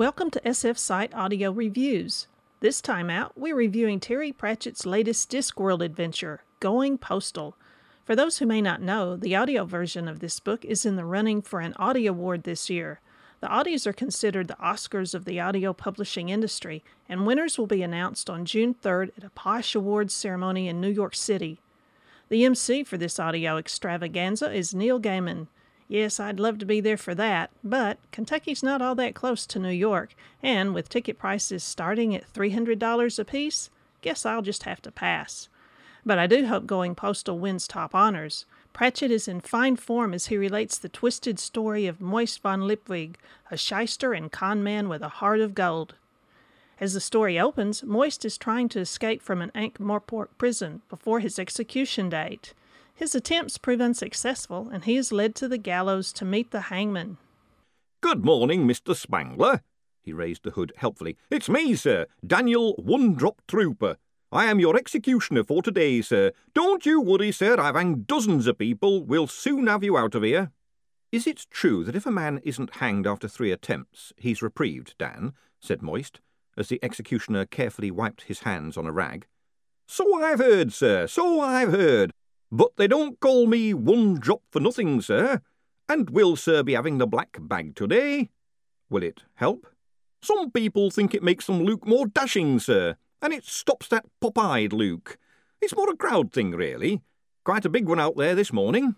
Welcome to SF Site Audio Reviews. This time out, we're reviewing Terry Pratchett's latest Discworld adventure, Going Postal. For those who may not know, the audio version of this book is in the running for an Audie Award this year. The Audies are considered the Oscars of the audio publishing industry, and winners will be announced on June 3rd at a posh awards ceremony in New York City. The MC for this audio extravaganza is Neil Gaiman. Yes, I'd love to be there for that, but Kentucky's not all that close to New York, and with ticket prices starting at $300 apiece, guess I'll just have to pass. But I do hope Going Postal wins top honors. Pratchett is in fine form as he relates the twisted story of Moist von Lipwig, a shyster and con man with a heart of gold. As the story opens, Moist is trying to escape from an Ankh Morpork prison before his execution date. His attempts prove unsuccessful, and he is led to the gallows to meet the hangman. Good morning, Mr. Spangler. He raised the hood helpfully. It's me, sir, Daniel One Drop Trooper. I am your executioner for today, sir. Don't you worry, sir. I've hanged dozens of people. We'll soon have you out of here. Is it true that if a man isn't hanged after three attempts, he's reprieved, Dan? said Moist, as the executioner carefully wiped his hands on a rag. So I've heard, sir, so I've heard. But they don't call me one drop for nothing, sir. And will sir be having the black bag today? Will it help? Some people think it makes them look more dashing, sir, and it stops that pop-eyed look. It's more a crowd thing, really. Quite a big one out there this morning.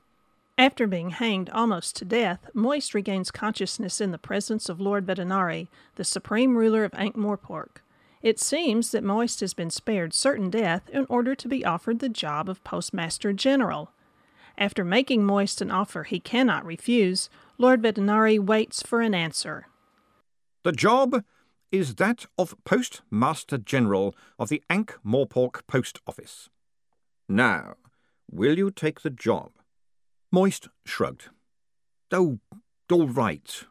After being hanged almost to death, Moist regains consciousness in the presence of Lord Vetinari, the supreme ruler of Ankh-Morpork. It seems that Moist has been spared certain death in order to be offered the job of Postmaster General. After making Moist an offer he cannot refuse, Lord Vetinari waits for an answer. The job is that of Postmaster General of the Ankh Morpork Post Office. Now, will you take the job? Moist shrugged. Oh, all right.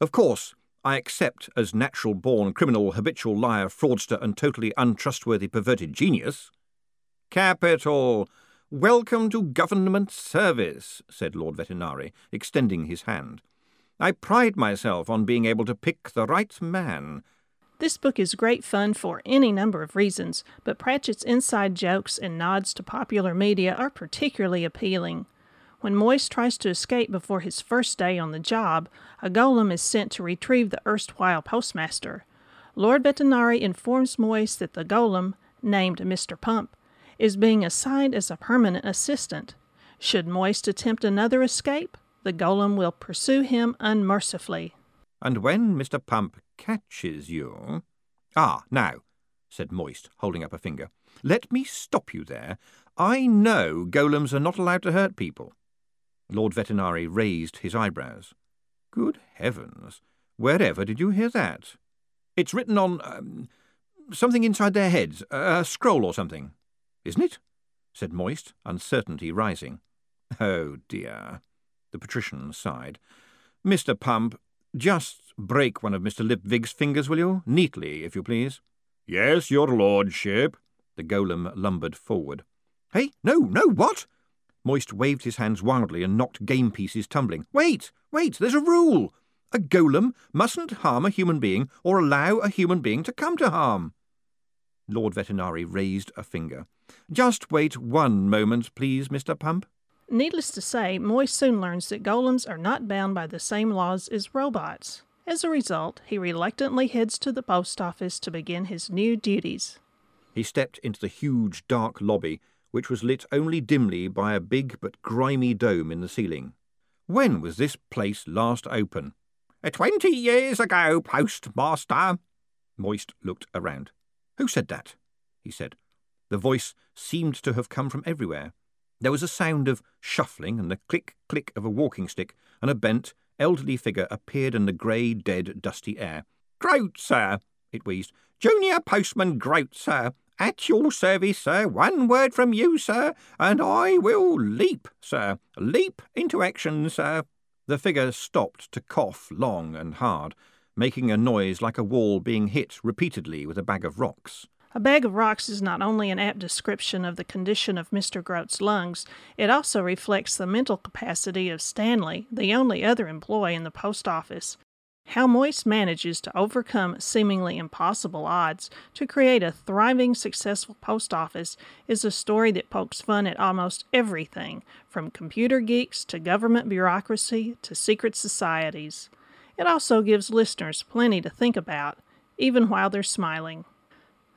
Of course, I accept as natural born criminal, habitual liar, fraudster, and totally untrustworthy perverted genius. Capital! Welcome to government service, said Lord Vetinari, extending his hand. I pride myself on being able to pick the right man. This book is great fun for any number of reasons, but Pratchett's inside jokes and nods to popular media are particularly appealing. When Moist tries to escape before his first day on the job, a golem is sent to retrieve the erstwhile postmaster. Lord Vetinari informs Moist that the golem, named Mr. Pump, is being assigned as a permanent assistant. Should Moist attempt another escape, the golem will pursue him unmercifully. And when Mr. Pump catches you. Ah, now, said Moist, holding up a finger, let me stop you there. I know golems are not allowed to hurt people. Lord Vetinari raised his eyebrows. Good heavens! Wherever did you hear that? It's written on um, something inside their heads, a scroll or something, isn't it? said Moist, uncertainty rising. Oh dear. The patrician sighed. Mr. Pump, just break one of Mr. Lipwig's fingers, will you? Neatly, if you please. Yes, your lordship. The golem lumbered forward. Hey, no, no, what? Moist waved his hands wildly and knocked game pieces tumbling. Wait, wait, there's a rule. A golem mustn't harm a human being or allow a human being to come to harm. Lord Vetinari raised a finger. Just wait one moment, please, Mr. Pump. Needless to say, Moist soon learns that golems are not bound by the same laws as robots. As a result, he reluctantly heads to the post office to begin his new duties. He stepped into the huge, dark lobby which was lit only dimly by a big but grimy dome in the ceiling. When was this place last open? Twenty years ago, postmaster. Moist looked around. Who said that? he said. The voice seemed to have come from everywhere. There was a sound of shuffling and the click click of a walking stick, and a bent, elderly figure appeared in the grey, dead, dusty air. Groat, sir, it wheezed. Junior postman Groat, sir. At your service, sir. One word from you, sir, and I will leap, sir. Leap into action, sir. The figure stopped to cough long and hard, making a noise like a wall being hit repeatedly with a bag of rocks. A bag of rocks is not only an apt description of the condition of Mr. Groat's lungs, it also reflects the mental capacity of Stanley, the only other employee in the post office. How Moist manages to overcome seemingly impossible odds to create a thriving, successful post office is a story that pokes fun at almost everything, from computer geeks to government bureaucracy to secret societies. It also gives listeners plenty to think about, even while they're smiling.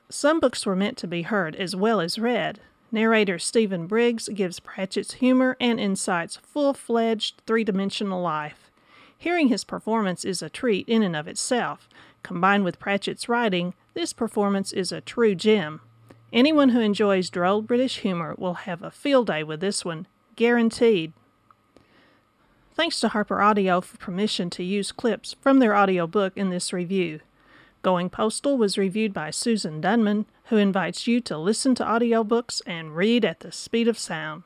Some books were meant to be heard as well as read. Narrator Stephen Briggs gives Pratchett's humor and insights full fledged, three dimensional life. Hearing his performance is a treat in and of itself. Combined with Pratchett's writing, this performance is a true gem. Anyone who enjoys droll British humor will have a field day with this one, guaranteed. Thanks to Harper Audio for permission to use clips from their audiobook in this review. Going Postal was reviewed by Susan Dunman, who invites you to listen to audiobooks and read at the speed of sound.